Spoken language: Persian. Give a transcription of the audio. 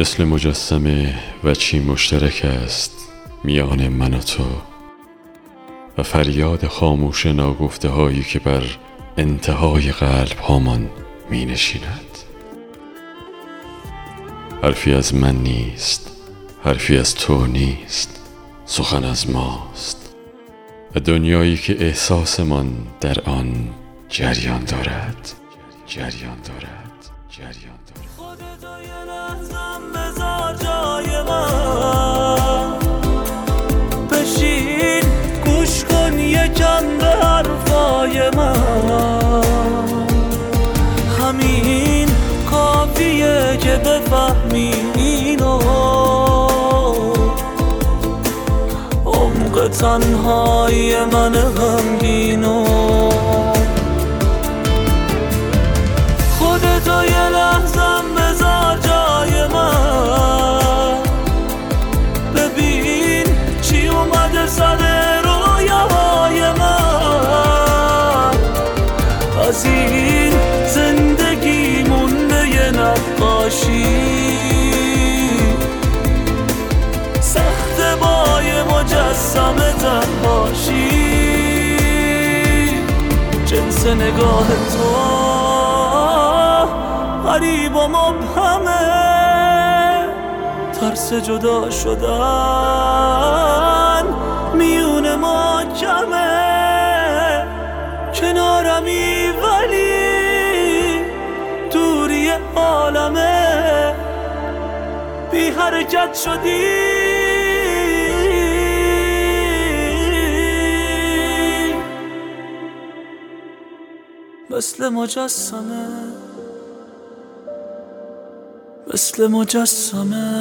مثل مجسمه و چی مشترک است میان من و تو و فریاد خاموش ناگفته هایی که بر انتهای قلب هامان می نشیند حرفی از من نیست حرفی از تو نیست سخن از ماست. و دنیایی که احساسمان در آن جریان دارد جریان دارد. جریان دارد خودتو یه لحظم بذار جای من. بشین گوش کن یکم به حرفای من. همین کافیه که بفهمی اینو. عمق تنهای من از این زندگی مونده نقاشی. سخت با یه مجسمه تنهاشی جنس نگاه تو غریب و مبهمه. ترس جدا شدن میون ما کمه. کنارمی عالمه. بی حرکت شدی. مثل مجسمه. مثل مجسمه.